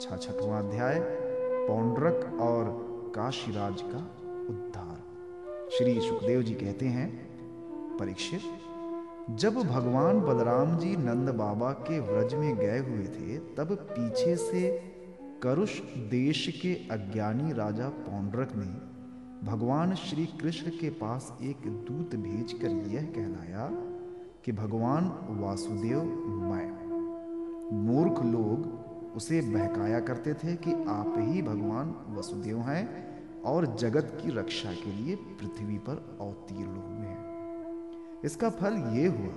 छठवां अध्याय, पौंड्रक और काशीराज का उद्धार। श्री सुखदेव जी कहते हैं, परीक्षित, जब भगवान बलराम जी नंद बाबा के व्रज में गए हुए थे, तब पीछे से करुष देश के अज्ञानी राजा पौंड्रक ने भगवान श्री कृष्ण के पास एक दूत भेजकर यह कहलाया कि, भगवान वासुदेव, मैं। मूर्ख लोग उसे बहकाया करते थे कि आप ही भगवान वसुदेव हैं और जगत की रक्षा के लिए पृथ्वी पर अवतीर्ण हुए हैं। इसका फल ये हुआ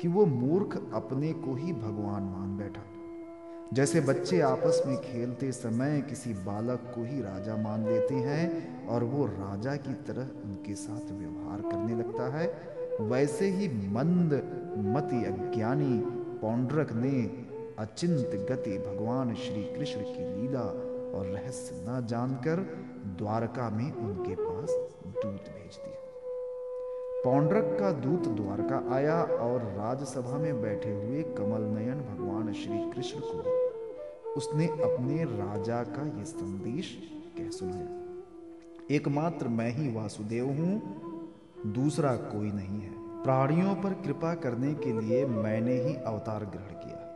कि वो मूर्ख अपने को ही भगवान मान बैठा। जैसे बच्चे आपस में खेलते समय किसी बालक को ही राजा मान लेते हैं और वो राजा की तरह उनके साथ व्यवहार करने लगता है, वैसे ही मंद, मति अज्ञानी पौंड्रक ने अचिंत गति भगवान श्री कृष्ण की लीला और रहस्य न जानकर द्वारका में उनके पास दूत भेज दिया। पौंड्रक का दूत द्वारका आया और राजसभा में बैठे हुए कमल नयन भगवान श्री कृष्ण को उसने अपने राजा का यह संदेश कह सुनाया। एकमात्र मैं ही वासुदेव हूँ, दूसरा कोई नहीं है। प्राणियों पर कृपा करने के लिए मैंने ही अवतार ग्रहण किया।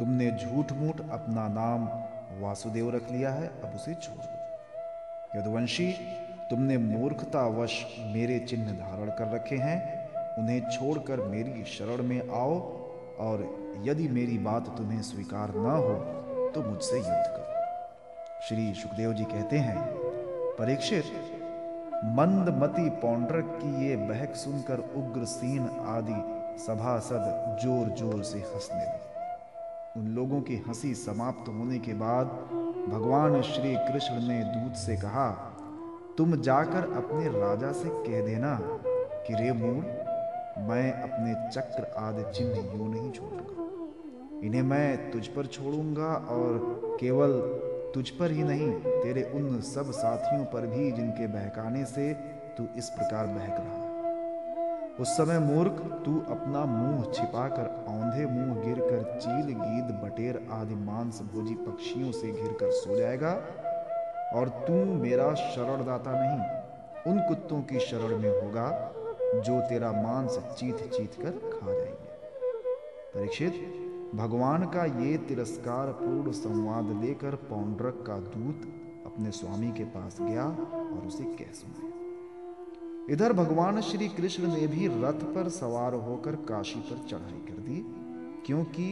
तुमने झूठ मूठ अपना नाम वासुदेव रख लिया है, अब उसे छोड़ दो। यदुवंशी, तुमने मूर्खतावश मेरे चिन्ह धारण कर रखे हैं, उन्हें छोड़कर मेरी शरण में आओ, और यदि मेरी बात तुम्हें स्वीकार न हो तो मुझसे युद्ध करो। श्री सुखदेव जी कहते हैं, परीक्षित, मंदमती पौंड्रक की ये बहक सुनकर उग्रसीन आदि सभासद ज़ोर ज़ोर से हंसने लगे। उन लोगों की हँसी समाप्त होने के बाद भगवान श्री कृष्ण ने दूत से कहा, तुम जाकर अपने राजा से कह देना कि, रे मूल, मैं अपने चक्र आदि चिन्ह यूँ नहीं छोड़ूँगा। इन्हें मैं तुझ पर छोड़ूँगा और केवल तुझ पर ही नहीं, तेरे उन सब साथियों पर भी जिनके बहकाने से तू इस प्रकार बहक रहा। उस समय मूर्ख, तू अपना मुँह छिपाकर, औंधे मुँह गिरकर, चील गीद बटेर आदि मांस भोजी पक्षियों से घिरकर सो जाएगा। और तू मेरा शरणदाता नहीं, उन कुत्तों की शरण में होगा, जो तेरा मांस चीत चीत कर खा जाएँगे। परीक्षित, भगवान का ये तिरस्कार पूर्ण संवाद लेकर पौंड्रक का दूत अपने स्वामी के पास गया और उसे कह सुनाया। इधर भगवान श्री कृष्ण ने भी रथ पर सवार होकर काशी पर चढ़ाई कर दी, क्योंकि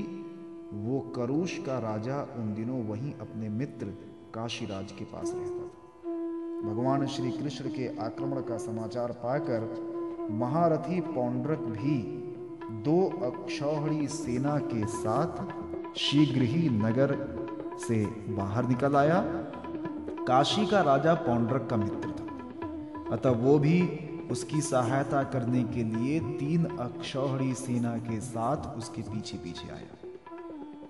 वो करुष का राजा उन दिनों वहीं अपने मित्र काशीराज के पास रहता था। भगवान श्री कृष्ण के आक्रमण का समाचार पाकर महारथी पौंड्रक भी दो अक्षौहणी सेना के साथ शीघ्र ही नगर से बाहर निकल आया। काशी का राजा पौंड्रक का मित्र था। अतः वो भी उसकी सहायता करने के लिए तीन अक्षौहणी सेना के साथ उसके पीछे पीछे आया।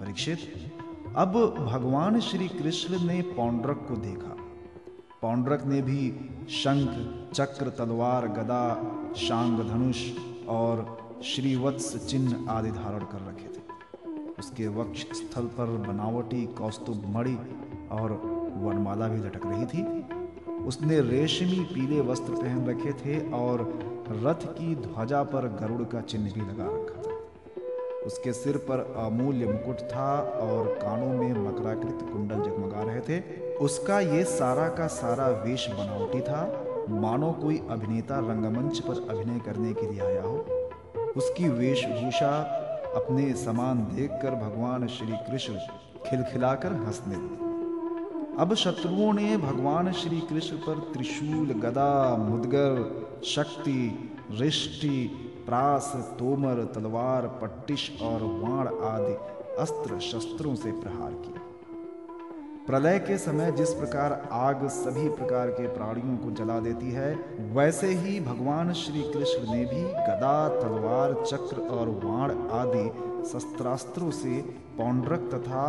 परीक्षित, अब भगवान श्री कृष्ण ने पौंड्रक को देखा। पौंड्रक ने भी शंख, चक्र, तलवार, गदा शांग धनुष और श्रीवत्स चिन्ह आदि धारण कर रखे थे। उसके वक्ष स्थल पर बनावटी कौस्तुभ मणि और वनमाला भी लटक रही थी। उसने रेशमी पीले वस्त्र पहन रखे थे और रथ की ध्वजा पर गरुड़ का चिन्ह भी लगा रखा था। उसके सिर पर अमूल्य मुकुट था और कानों में मकराकृत कुंडल जगमगा रहे थे। उसका ये सारा का सारा वेश बनावटी था। मानो कोई अभिनेता रंगमंच पर अभिनय करने के लिए आया हो। उसकी वेशभूषा अपने समान देखकर भगवान श्री कृष्ण खिलखिलाकर हंसने लगे। अब शत्रुओं ने भगवान श्री कृष्ण पर त्रिशूल, गदा, मुदगर, शक्ति, रिष्टि, प्रास, तोमर, तलवार, पट्टिश और वाण आदि अस्त्र शस्त्रों से प्रहार किया। प्रलय के समय जिस प्रकार आग सभी प्रकार के प्राणियों को जला देती है, वैसे ही भगवान श्री कृष्ण ने भी गदा, तलवार, चक्र और वाण आदि शस्त्रास्त्रों से पौंड्रक तथा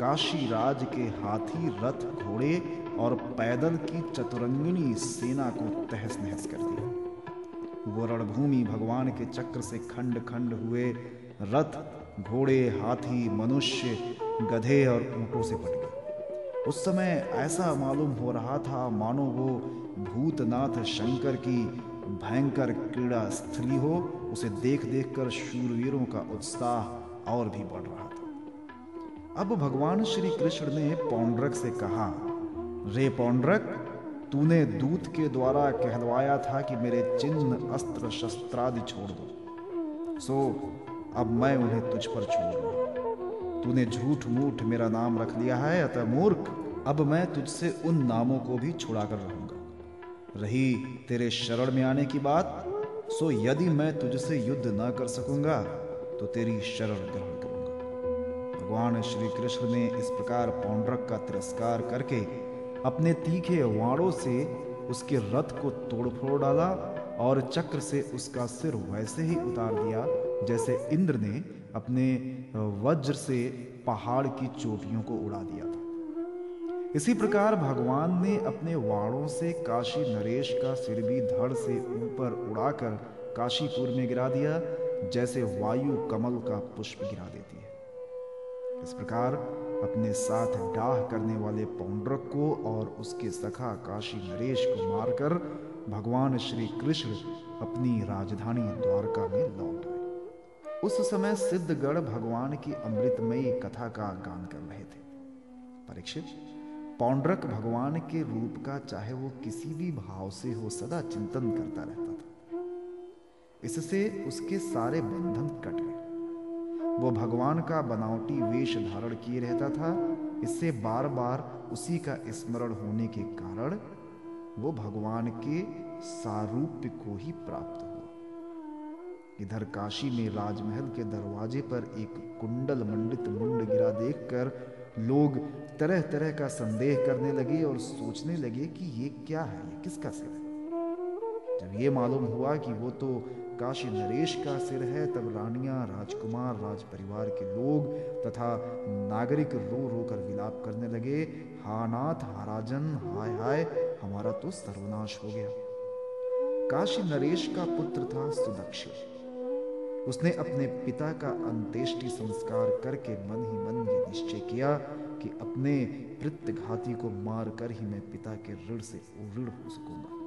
काशी राज के हाथी रथ घोड़े और पैदल की चतुरंगिणी सेना को तहस नहस कर दिया वो रणभूमि भगवान के चक्र से खंड खंड हुए रथ, घोड़े, हाथी, मनुष्य, गधे और ऊंटों से पट गए। उस समय ऐसा मालूम हो रहा था, मानो वो भूतनाथ शंकर की भयंकर क्रीड़ा स्थली हो, उसे देख देख कर शूरवीरों का उत्साह और भी बढ़ रहा था। अब भगवान श्री कृष्ण ने पौंड्रक से कहा, रे पौंड्रक, तूने दूत के द्वारा कहलवाया था कि मेरे चिन्ह अस्त्र शस्त्रादि छोड़ दो। सो, अब मैं उन्हें तुझ पर छोड़ तूने झूठ मूठ मेरा नाम रख लिया है, अतः मूर्ख, अब मैं तुझसे उन नामों को भी छुड़ा कर रहूँगा। रही तेरे शरण में आने की बात, सो यदि मैं तुझसे युद्ध न कर सकूँगा तो तेरी शरण ग्रहण करूँगा भगवान श्री कृष्ण ने इस प्रकार पौंड्रक का तिरस्कार करके अपने तीखे वाणों से उसके रथ को तोड़ फोड़ डाला और चक्र से उसका सिर वैसे ही उतार दिया, जैसे इंद्र ने अपने वज्र से पहाड़ की चोटियों को उड़ा दिया था। इसी प्रकार भगवान ने अपने वाणों से काशी नरेश का सिर भी धड़ से ऊपर उड़ाकर काशीपुर में गिरा दिया, जैसे वायु कमल का पुष्प गिरा देती इस प्रकार अपने साथ डाह करने वाले पौंड्रक को और उसके सखा काशी नरेश को मारकर भगवान श्री कृष्ण अपनी राजधानी द्वारका में लौट गए उस समय सिद्धगढ़ भगवान की अमृतमयी कथा का गान कर रहे थे। परीक्षित, पौंड्रक भगवान के रूप का चाहे वो किसी भी भाव से हो, सदा चिंतन करता रहता था। इससे उसके सारे बंधन कट गए। वो भगवान का बनावटी वेश धारण किए रहता था। इससे बार बार उसी का स्मरण होने के कारण वो भगवान के सारूप्य को ही प्राप्त हुआ। इधर काशी में राजमहल के दरवाजे पर एक कुंडल मंडित मुंड गिरा देखकर लोग तरह तरह का संदेह करने लगे और सोचने लगे कि ये क्या है, ये किसका सिर है? जब ये मालूम हुआ कि वो तो काशी नरेश का सिर है, तब रानियाँ राजकुमार राज परिवार के लोग तथा नागरिक रो रो कर विलाप करने लगे, हा हानाथ हाराजन हाय हाय, हमारा तो सर्वनाश हो गया। काशी नरेश का पुत्र था सुदक्ष। उसने अपने पिता का अंत्येष्टि संस्कार करके मन ही मन ये निश्चय किया कि अपने घाती को मार कर ही मैं पिता के ऋण से उऋण हो सकूँगा।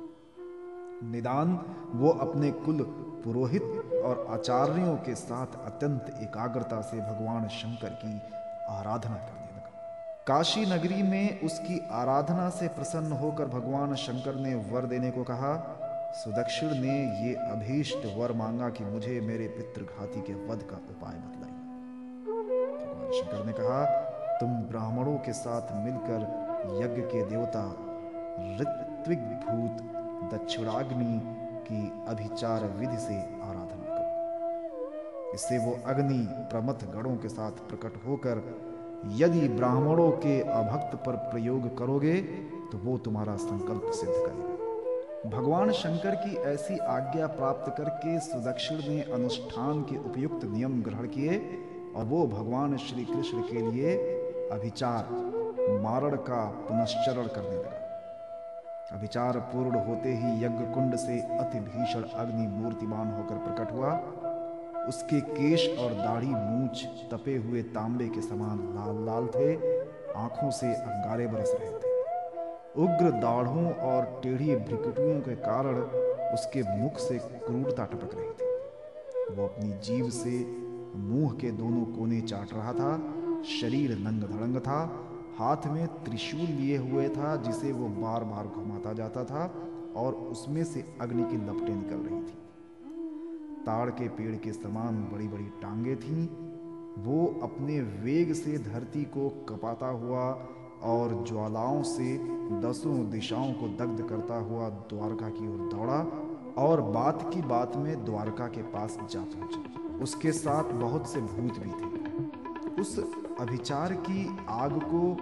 निदान, वो अपने कुल पुरोहित और आचार्यों के साथ अत्यंत एकाग्रता से भगवान शंकर की आराधना करने लगा। काशी नगरी में उसकी आराधना से प्रसन्न होकर भगवान शंकर ने वर देने को कहा, सुदक्षिण ने ये अभीष्ट वर मांगा कि मुझे मेरे पितृघाती के वध का उपाय बतलाइए। भगवान शंकर ने कहा, तुम ब्राह्मणों के साथ मिलकर यज्ञ के देवता ऋत्विक भूत दक्षिणाग्नि की अभिचार विधि से आराधना करो। इससे वो अग्नि प्रमथ गणों के साथ प्रकट होकर, यदि ब्राह्मणों के अभक्त पर प्रयोग करोगे तो वो तुम्हारा संकल्प सिद्ध करेगा। भगवान शंकर की ऐसी आज्ञा प्राप्त करके सुदक्षिण ने अनुष्ठान के उपयुक्त नियम ग्रहण किए और वो भगवान श्री कृष्ण के लिए अभिचार, मारण का पुनश्चरण करने लगा। अभिचार पूर्ण होते ही यज्ञ कुंड से अति भीषण अग्नि मूर्तिमान होकर प्रकट हुआ। उसके केश और दाढ़ी मूछ तपे हुए तांबे के समान लाल लाल थे। आँखों से अंगारे बरस रहे थे। उग्र दाढ़ों और टेढ़ी भ्रिकटुओं के कारण उसके मुख से क्रूरता टपक रही थी। वो अपनी जीव से मुँह के दोनों कोने चाट रहा था। शरीर नंग धड़ंग था। हाथ में त्रिशूल लिए हुए था, जिसे वो बार बार घुमाता जाता था और उसमें से अग्नि की लपटें निकल रही थी। ताड़ के पेड़ के समान बड़ी बड़ी टांगे थीं। वो अपने वेग से धरती को कपाता हुआ और ज्वालाओं से दसों दिशाओं को दग्ध करता हुआ द्वारका की ओर दौड़ा और बात की बात में द्वारका के पास जा पहुँचा। उसके साथ बहुत से भूत भी थे। उस अभिचार की आग को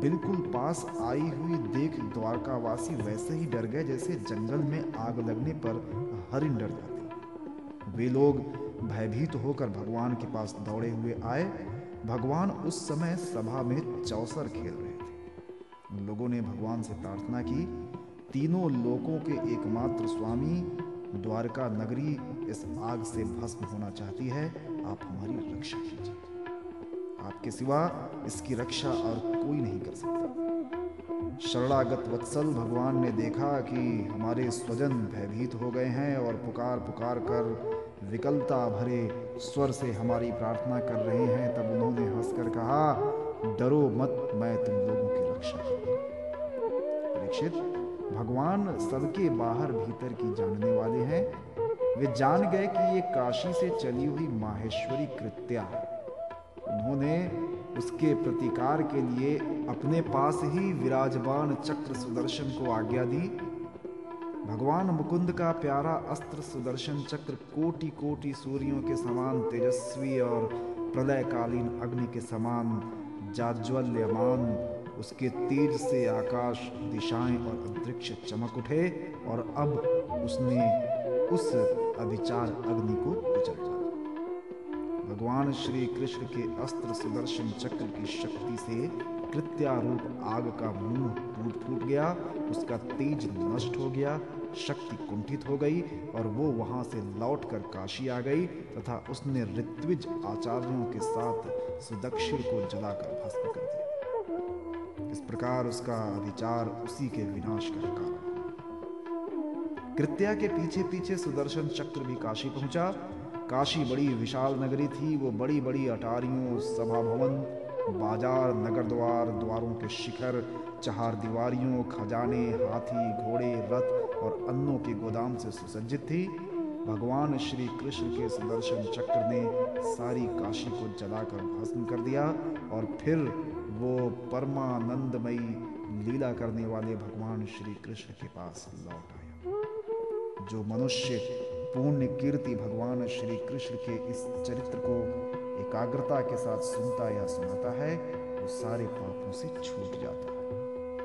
बिल्कुल पास आई हुई देख द्वारकावासी वैसे ही डर गए जैसे जंगल में आग लगने पर हरिण डर जाते। वे लोग भयभीत होकर भगवान के पास दौड़े हुए आए। भगवान उस समय सभा में चौसर खेल रहे थे। उन लोगों ने भगवान से प्रार्थना की, तीनों लोगों के एकमात्र स्वामी, द्वारका नगरी इस आग से भस्म होना चाहती है, आप हमारी रक्षा कीजिए। आपके सिवा इसकी रक्षा और कोई नहीं कर सकता। शरणागत वत्सल भगवान ने देखा कि हमारे स्वजन भयभीत हो गए हैं और पुकार पुकार कर विकलता भरे स्वर से हमारी प्रार्थना कर रहे हैं, तब उन्होंने हंसकर कहा, डरो मत, मैं तुम लोगों की रक्षा परीक्षित, भगवान सबके बाहर भीतर की जानने वाले हैं। वे जान गए कि ये काशी से चली हुई माहेश्वरी कृत्या है। उन्होंने उसके प्रतिकार के लिए अपने पास ही विराजमान चक्र सुदर्शन को आज्ञा दी। भगवान मुकुंद का प्यारा अस्त्र सुदर्शन चक्र कोटि कोटि सूर्यों के समान तेजस्वी और प्रलयकालीन अग्नि के समान जाज्वल्यमान। उसके तेज से आकाश दिशाएँ और अंतरिक्ष चमक उठे और अब उसने उस अभिचार अग्नि को भगवान श्री कृष्ण के अस्त्र सुदर्शन चक्र की शक्ति से कृत्यारूप आग का मुँह टूट फूट गया, उसका तेज नष्ट हो गया, शक्ति कुंठित हो गई और वो वहाँ से लौटकर काशी आ गई तथा उसने ऋत्विज आचार्यों के साथ सुदक्षिण को जलाकर भस्म कर दिया। इस प्रकार उसका अधिचार उसी के विनाश का कारण कृत्या के पीछे पीछे सुदर्शन चक्र भी काशी पहुँचा काशी बड़ी विशाल नगरी थी, वो बड़ी बड़ी अटारियों सभा भवन बाज़ार, नगर द्वार, द्वारों के शिखर, चहार दीवारियों, खजाने, हाथी, घोड़े, रथ और अन्नों के गोदाम से सुसज्जित थी। भगवान श्री कृष्ण के सुदर्शन चक्र ने सारी काशी को जलाकर भस्म कर दिया और फिर वो परमानंदमयी लीला करने वाले भगवान श्री कृष्ण के पास लौट आया। जो मनुष्य पूर्ण कीर्ति भगवान श्री कृष्ण के इस चरित्र को एकाग्रता के साथ सुनता या सुनाता है, वो सारे पापों से छूट जाता है।